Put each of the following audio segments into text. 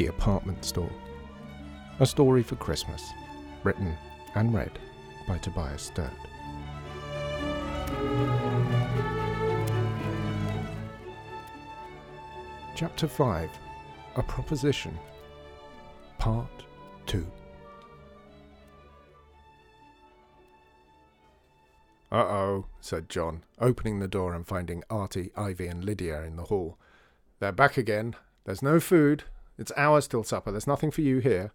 The Apartment Store. A Story for Christmas. Written and read by Tobias Sturt. Chapter 5 A Proposition. Part 2. Uh oh, said John, opening the door and finding Artie, Ivy, and Lydia in the hall. They're back again. There's no food. It's ours till supper. There's nothing for you here.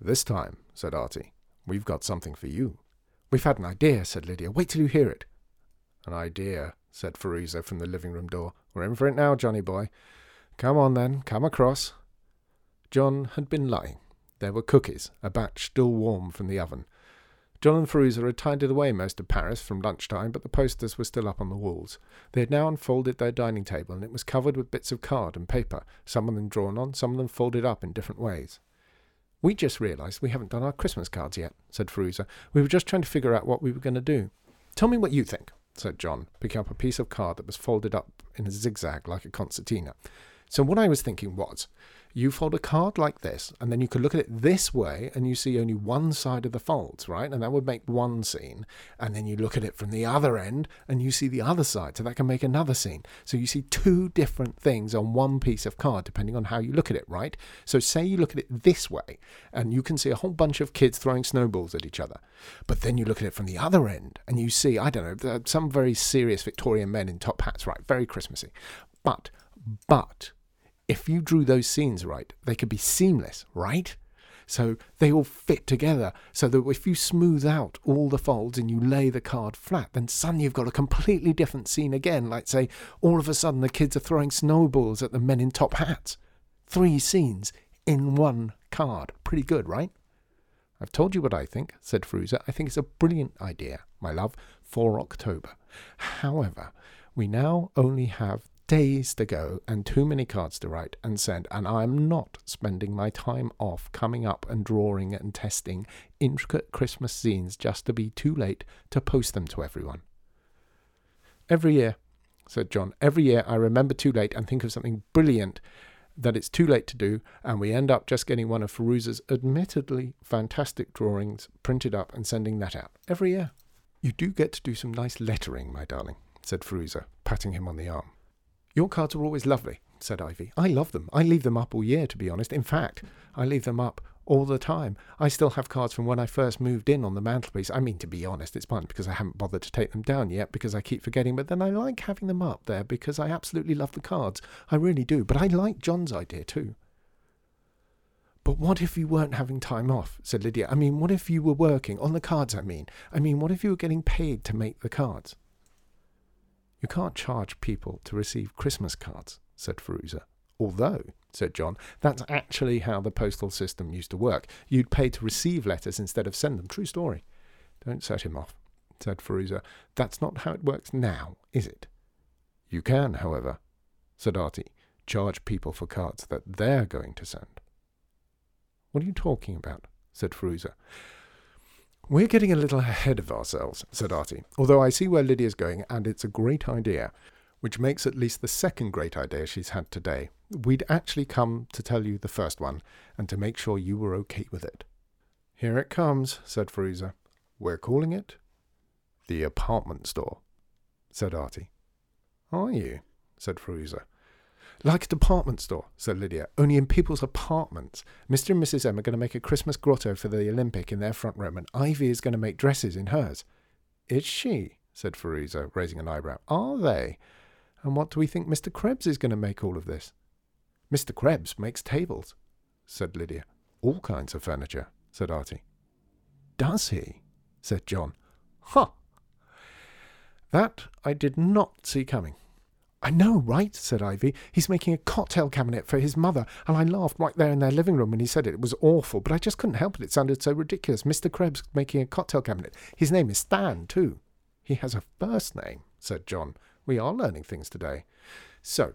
This time, said Artie, we've got something for you. We've had an idea, said Lydia. Wait till you hear it. An idea, said Firuza from the living room door. We're in for it now, Johnny boy. Come on then, come across. John had been lying. There were cookies, a batch still warm from the oven. John and Firuza had tidied away most of Paris from lunchtime, but the posters were still up on the walls. They had now unfolded their dining table, and it was covered with bits of card and paper, some of them drawn on, some of them folded up in different ways. We just realised we haven't done our Christmas cards yet, said Firuza. We were just trying to figure out what we were going to do. Tell me what you think, said John, picking up a piece of card that was folded up in a zigzag like a concertina. So what I was thinking was, you fold a card like this, and then you could look at it this way, and you see only one side of the folds, right? And that would make one scene. And then you look at it from the other end, and you see the other side, so that can make another scene. So you see two different things on one piece of card, depending on how you look at it, right? So say you look at it this way, and you can see a whole bunch of kids throwing snowballs at each other. But then you look at it from the other end, and you see, I don't know, some very serious Victorian men in top hats, right? Very Christmassy. But, but, if you drew those scenes right, they could be seamless, right? So they all fit together. So that if you smooth out all the folds and you lay the card flat, then suddenly you've got a completely different scene again. Like, say, all of a sudden the kids are throwing snowballs at the men in top hats. Three scenes in one card. Pretty good, right? I've told you what I think, said Firuza. I think it's a brilliant idea, my love, for October. However, we now only have days to go and too many cards to write and send, and I'm not spending my time off coming up and drawing and testing intricate Christmas scenes just to be too late to post them to everyone. Every year, said John, every year I remember too late and think of something brilliant that it's too late to do, and we end up just getting one of Firuza's admittedly fantastic drawings printed up and sending that out. Every year. You do get to do some nice lettering, my darling, said Firuza, patting him on the arm. Your cards are always lovely, said Ivy. I love them. I leave them up all year, to be honest. In fact, I leave them up all the time. I still have cards from when I first moved in on the mantelpiece. I mean, to be honest, it's partly because I haven't bothered to take them down yet because I keep forgetting, but then I like having them up there because I absolutely love the cards. I really do. But I like John's idea too. But what if you weren't having time off? said Lydia. I mean, what if you were working on the cards? I mean, I mean, what if you were getting paid to make the cards? You can't charge people to receive Christmas cards, said Firuza. Although, said John, that's actually how the postal system used to work. You'd pay to receive letters instead of send them. True story. Don't set him off, said Firuza. That's not how it works now, is it? You can, however, said Artie, charge people for cards that they're going to send. What are you talking about? said Firuza. We're getting a little ahead of ourselves, said Artie, although I see where Lydia's going, and it's a great idea, which makes at least the second great idea she's had today. We'd actually come to tell you the first one, and to make sure you were okay with it. Here it comes, said Firuza. We're calling it the apartment store, said Artie. Are you? said Firuza. Like a department store, said Lydia, only in people's apartments. Mr. and Mrs. M are going to make a Christmas grotto for the Olympic in their front room, and Ivy is going to make dresses in hers. Is she? said Firuza, raising an eyebrow. Are they? And what do we think Mr. Krebs is going to make all of this? Mr. Krebs makes tables, said Lydia. All kinds of furniture, said Artie. Does he? said John. Ha! Huh. That I did not see coming. I know, right? said Ivy. He's making a cocktail cabinet for his mother, and I laughed right there in their living room when he said it. It was awful, but I just couldn't help it. It sounded so ridiculous. Mr. Krebs making a cocktail cabinet. His name is Stan, too. He has a first name, said John. We are learning things today. So,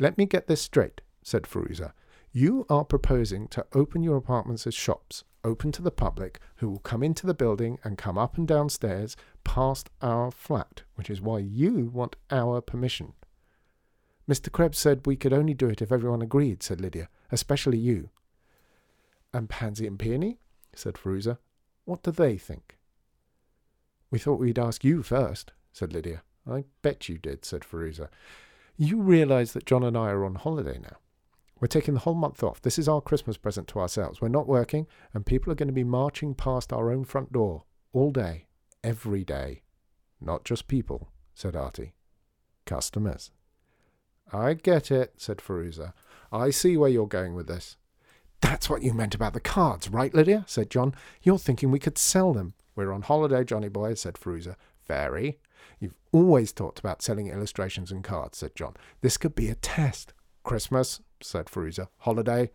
let me get this straight, said Firuza. You are proposing to open your apartments as shops, open to the public, who will come into the building and come up and down stairs past our flat, which is why you want our permission. Mr. Krebs said we could only do it if everyone agreed, said Lydia, especially you. And Pansy and Peony? said Firuza. What do they think? We thought we'd ask you first, said Lydia. I bet you did, said Firuza. You realize that John and I are on holiday now. We're taking the whole month off. This is our Christmas present to ourselves. We're not working, and people are going to be marching past our own front door all day, every day. Not just people, said Artie. Customers. I get it, said Firuza. I see where you're going with this. That's what you meant about the cards, right, Lydia? said John. You're thinking we could sell them. We're on holiday, Johnny boy, said Firuza. Very. You've always talked about selling illustrations and cards, said John. This could be a test. Christmas, said Firuza. Holiday.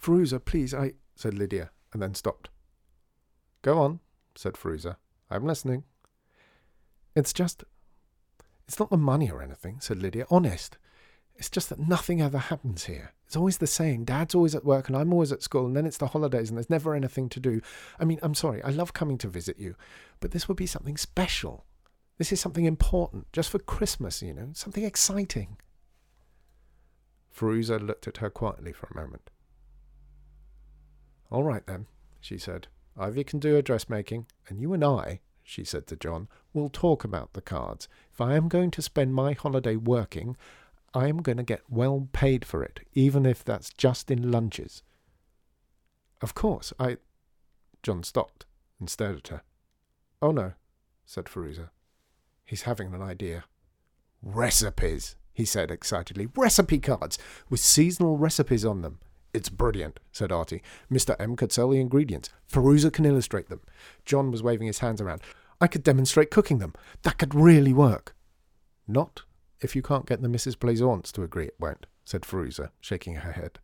Firuza, please, I, said Lydia, and then stopped. Go on, said Firuza. I'm listening. It's just. It's not the money or anything, said Lydia. Honest. It's just that nothing ever happens here. It's always the same. Dad's always at work and I'm always at school, and then it's the holidays and there's never anything to do. I mean, I'm sorry, I love coming to visit you, but this would be something special. This is something important, just for Christmas, you know, something exciting. Firuza looked at her quietly for a moment. All right then, she said. Ivy can do her dressmaking, and you and I, she said to John, will talk about the cards. If I am going to spend my holiday working, I am going to get well paid for it, even if that's just in lunches. Of course, I. John stopped and stared at her. Oh no, said Firuza. He's having an idea. Recipes, he said excitedly. Recipe cards with seasonal recipes on them. It's brilliant, said Artie. Mr. M could sell the ingredients. Firuza can illustrate them. John was waving his hands around. I could demonstrate cooking them. That could really work. Not if you can't get the Mrs. Plaisance to agree it won't, said Firuza, shaking her head.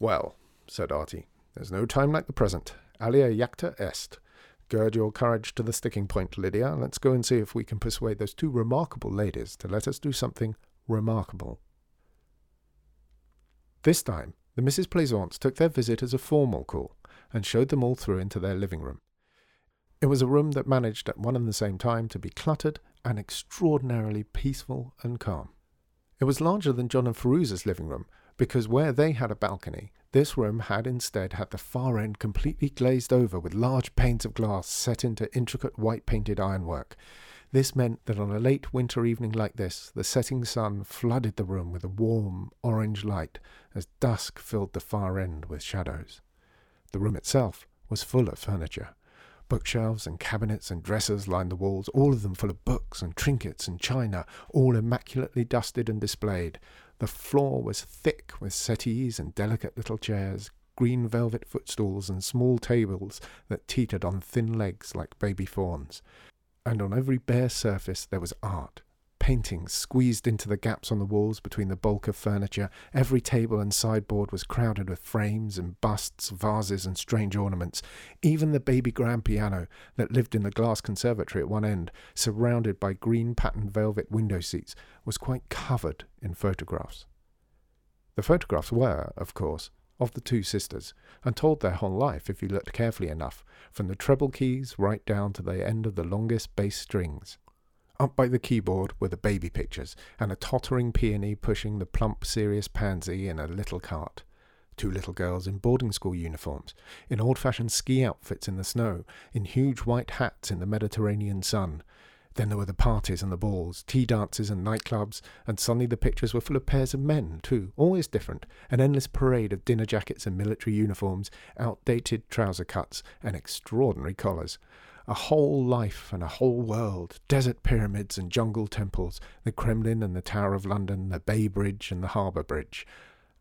Well, said Artie, there's no time like the present. Alea jacta est. Gird your courage to the sticking point, Lydia. Let's go and see if we can persuade those two remarkable ladies to let us do something remarkable. This time, the Misses Plaisance took their visit as a formal call and showed them all through into their living room. It was a room that managed at one and the same time to be cluttered and extraordinarily peaceful and calm. It was larger than John and Firuza's living room, because where they had a balcony, this room had instead had the far end completely glazed over with large panes of glass set into intricate white painted ironwork. This meant that on a late winter evening like this, the setting sun flooded the room with a warm orange light as dusk filled the far end with shadows. The room itself was full of furniture. Bookshelves and cabinets and dressers lined the walls, all of them full of books and trinkets and china, all immaculately dusted and displayed. The floor was thick with settees and delicate little chairs, green velvet footstools and small tables that teetered on thin legs like baby fawns. And on every bare surface there was art, paintings squeezed into the gaps on the walls between the bulk of furniture. Every table and sideboard was crowded with frames and busts, vases, and strange ornaments. Even the baby grand piano that lived in the glass conservatory at one end, surrounded by green patterned velvet window seats, was quite covered in photographs. The photographs were, of course, of the two sisters, and told their whole life if you looked carefully enough, from the treble keys right down to the end of the longest bass strings. Up by the keyboard were the baby pictures, and a tottering peony pushing the plump, serious pansy in a little cart. Two little girls in boarding school uniforms, in old fashioned ski outfits in the snow, in huge white hats in the Mediterranean sun. Then there were the parties and the balls, tea dances and nightclubs, and suddenly the pictures were full of pairs of men, too, always different, an endless parade of dinner jackets and military uniforms, outdated trouser cuts, and extraordinary collars a whole life and a whole world, desert pyramids and jungle temples, the Kremlin and the Tower of London, the Bay Bridge and the Harbour Bridge.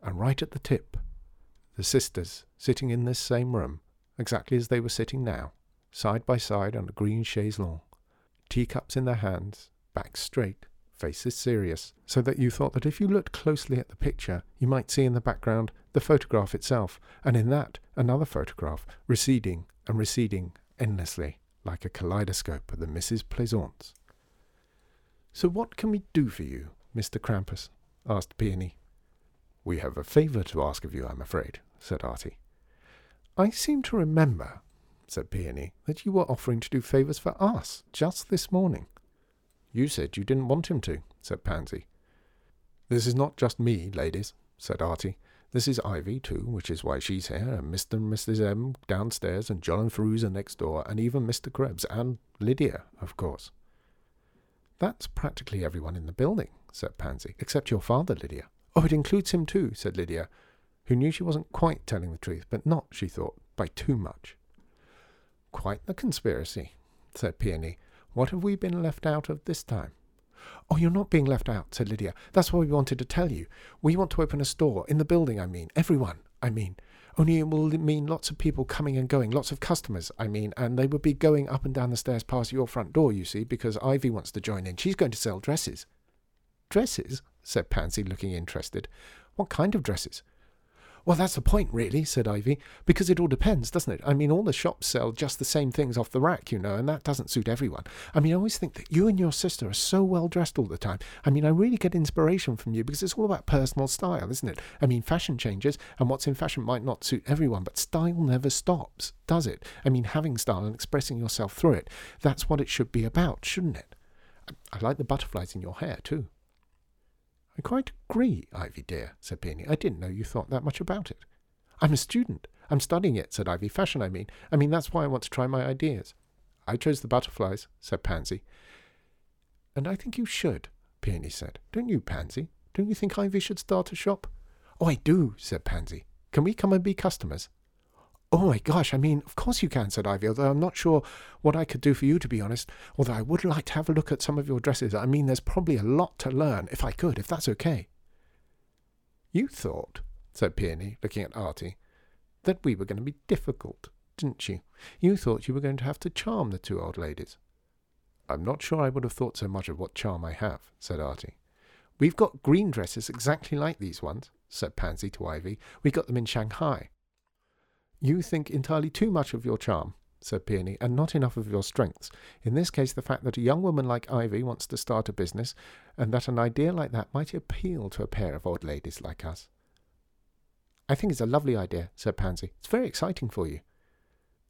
And right at the tip, the sisters sitting in this same room, exactly as they were sitting now, side by side on a green chaise longue, teacups in their hands, backs straight, faces serious, so that you thought that if you looked closely at the picture, you might see in the background the photograph itself, and in that another photograph, receding and receding endlessly like a kaleidoscope of the Misses Plaisance. So what can we do for you, Mr. Krampus? asked Peony. We have a favour to ask of you, I'm afraid, said Artie. I seem to remember, said Peony, that you were offering to do favours for us just this morning. You said you didn't want him to, said Pansy. This is not just me, ladies, said Artie. This is Ivy, too, which is why she's here, and Mr. and Mrs. M downstairs, and John and Firuza next door, and even Mr. Krebs, and Lydia, of course. That's practically everyone in the building, said Pansy, except your father, Lydia. Oh, it includes him too, said Lydia, who knew she wasn't quite telling the truth, but not, she thought, by too much. Quite the conspiracy, said Peony. What have we been left out of this time? Oh, you're not being left out, said Lydia. That's why we wanted to tell you. We want to open a store, in the building, I mean. Everyone, I mean. Only it will mean lots of people coming and going, lots of customers, I mean, and they would be going up and down the stairs past your front door, you see, because Ivy wants to join in. She's going to sell dresses. Dresses? said Pansy, looking interested. What kind of dresses? Well, that's the point, really, said Ivy, because it all depends, doesn't it? I mean, all the shops sell just the same things off the rack, you know, and that doesn't suit everyone. I mean, I always think that you and your sister are so well dressed all the time. I mean, I really get inspiration from you because it's all about personal style, isn't it? I mean, fashion changes, and what's in fashion might not suit everyone, but style never stops, does it? I mean, having style and expressing yourself through it, that's what it should be about, shouldn't it? I like the butterflies in your hair, too. I quite agree, Ivy dear, said Peony. I didn't know you thought that much about it. I'm a student. I'm studying it, said Ivy. Fashion, I mean. I mean, that's why I want to try my ideas. I chose the butterflies, said Pansy. And I think you should, Peony said. Don't you, Pansy? Don't you think Ivy should start a shop? Oh, I do, said Pansy. Can we come and be customers? Oh my gosh, I mean, of course you can, said Ivy, although I'm not sure what I could do for you, to be honest. Although I would like to have a look at some of your dresses. I mean, there's probably a lot to learn, if I could, if that's okay. You thought, said Peony, looking at Artie, that we were going to be difficult, didn't you? You thought you were going to have to charm the two old ladies. I'm not sure I would have thought so much of what charm I have, said Artie. We've got green dresses exactly like these ones, said Pansy to Ivy. We got them in Shanghai. You think entirely too much of your charm, said Peony, and not enough of your strengths. In this case, the fact that a young woman like Ivy wants to start a business, and that an idea like that might appeal to a pair of old ladies like us. I think it's a lovely idea, said Pansy. It's very exciting for you.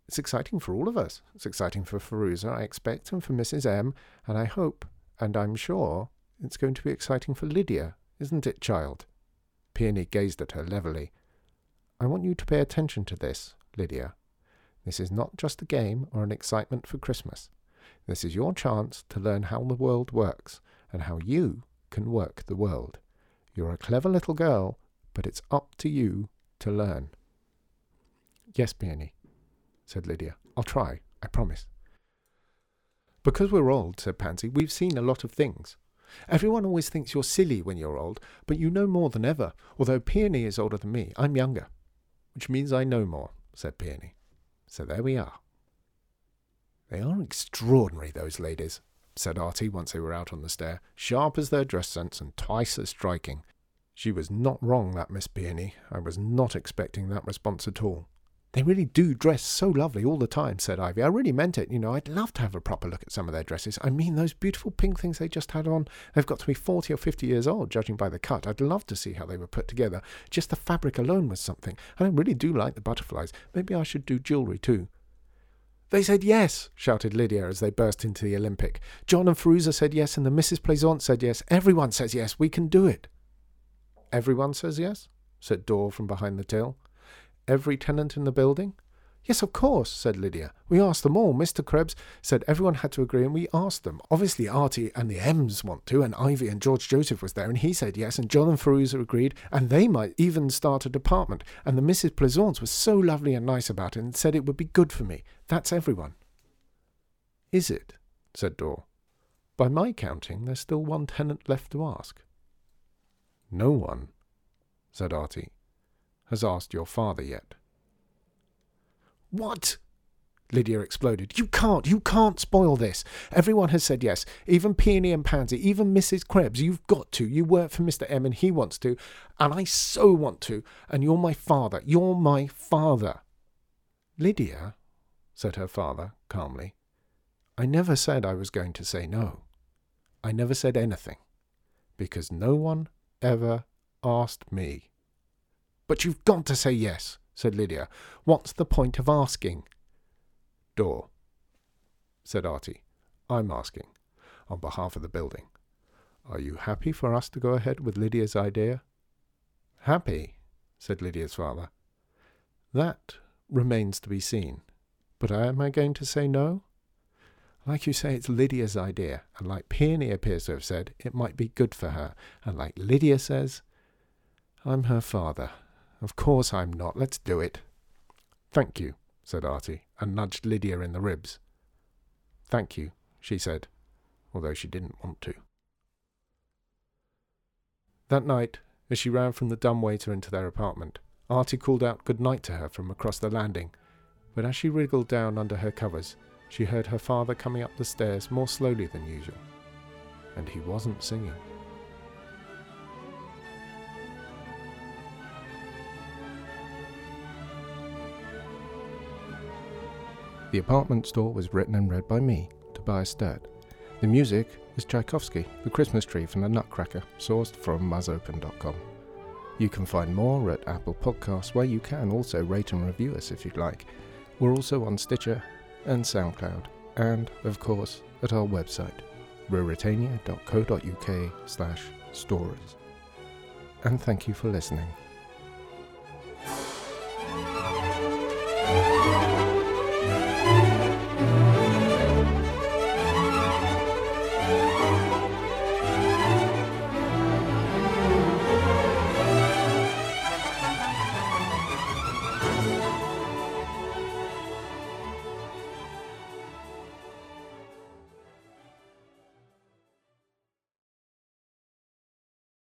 It's exciting for all of us. It's exciting for Firuza, I expect, and for Mrs. M, and I hope, and I'm sure, it's going to be exciting for Lydia, isn't it, child? Peony gazed at her levelly. I want you to pay attention to this, Lydia. This is not just a game or an excitement for Christmas. This is your chance to learn how the world works and how you can work the world. You're a clever little girl, but it's up to you to learn. Yes, Peony, said Lydia. I'll try, I promise. Because we're old, said Pansy, we've seen a lot of things. Everyone always thinks you're silly when you're old, but you know more than ever. Although Peony is older than me, I'm younger which means I know more, said Peony. So there we are. They are extraordinary, those ladies, said Artie once they were out on the stair, sharp as their dress sense and twice as striking. She was not wrong, that Miss Peony. I was not expecting that response at all. They really do dress so lovely all the time, said Ivy. I really meant it. You know, I'd love to have a proper look at some of their dresses. I mean, those beautiful pink things they just had on. They've got to be 40 or 50 years old, judging by the cut. I'd love to see how they were put together. Just the fabric alone was something. And I really do like the butterflies. Maybe I should do jewellery too. They said yes, shouted Lydia as they burst into the Olympic. John and Firuza said yes, and the Mrs. Plaisance said yes. Everyone says yes. We can do it. Everyone says yes, said Dor from behind the till every tenant in the building? Yes, of course, said Lydia. We asked them all. Mr. Krebs said everyone had to agree, and we asked them. Obviously, Artie and the M's want to, and Ivy and George Joseph was there, and he said yes, and John and Firuza agreed, and they might even start a department. And the Mrs. Plaisance was so lovely and nice about it, and said it would be good for me. That's everyone. Is it? said Dor. By my counting, there's still one tenant left to ask. No one, said Artie has asked your father yet. What? Lydia exploded. You can't, you can't spoil this. Everyone has said yes. Even Peony and Pansy, even Mrs. Krebs. You've got to. You work for Mr. M and he wants to. And I so want to. And you're my father. You're my father. Lydia, said her father calmly, I never said I was going to say no. I never said anything. Because no one ever asked me. But you've got to say yes, said Lydia. What's the point of asking? Dor, said Artie. I'm asking, on behalf of the building. Are you happy for us to go ahead with Lydia's idea? Happy, said Lydia's father. That remains to be seen. But am I going to say no? Like you say, it's Lydia's idea, and like Peony appears to have said, it might be good for her, and like Lydia says, I'm her father. Of course I'm not. Let's do it. Thank you, said Artie, and nudged Lydia in the ribs. Thank you, she said, although she didn't want to. That night, as she ran from the dumb waiter into their apartment, Artie called out good night to her from across the landing, but as she wriggled down under her covers, she heard her father coming up the stairs more slowly than usual. And he wasn't singing. The Apartment Store was written and read by me, Tobias Sturt. The music is Tchaikovsky, The Christmas Tree from the Nutcracker, sourced from musopen.com. You can find more at Apple Podcasts, where you can also rate and review us if you'd like. We're also on Stitcher and SoundCloud, and, of course, at our website, ruritania.co.uk slash stories. And thank you for listening.